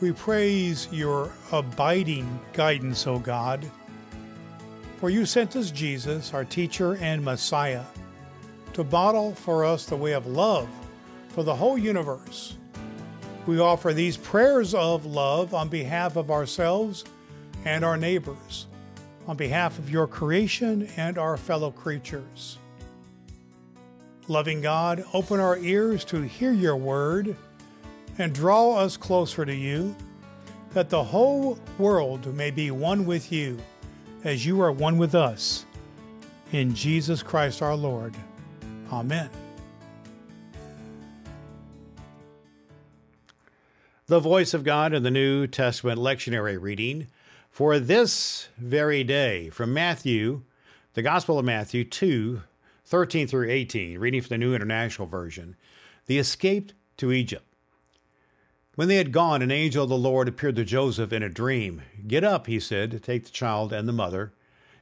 We praise your abiding guidance, O God. For you sent us Jesus, our teacher and Messiah, to model for us the way of love for the whole universe. We offer these prayers of love on behalf of ourselves and our neighbors, on behalf of your creation and our fellow creatures. Loving God, open our ears to hear your word and draw us closer to you, that the whole world may be one with you, as you are one with us. In Jesus Christ our Lord. Amen. The voice of God in the New Testament lectionary reading for this very day from Matthew, the Gospel of Matthew 2, 13 through 18, reading from the New International Version, the escape to Egypt. When they had gone, an angel of the Lord appeared to Joseph in a dream. Get up, he said, take the child and the mother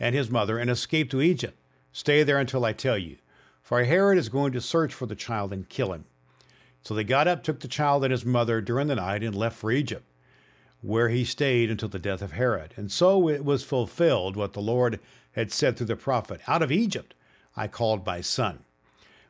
and his mother and escape to Egypt. Stay there until I tell you, for Herod is going to search for the child and kill him. So they got up, took the child and his mother during the night, and left for Egypt, where he stayed until the death of Herod. And so it was fulfilled what the Lord had said through the prophet Out of Egypt I called my son.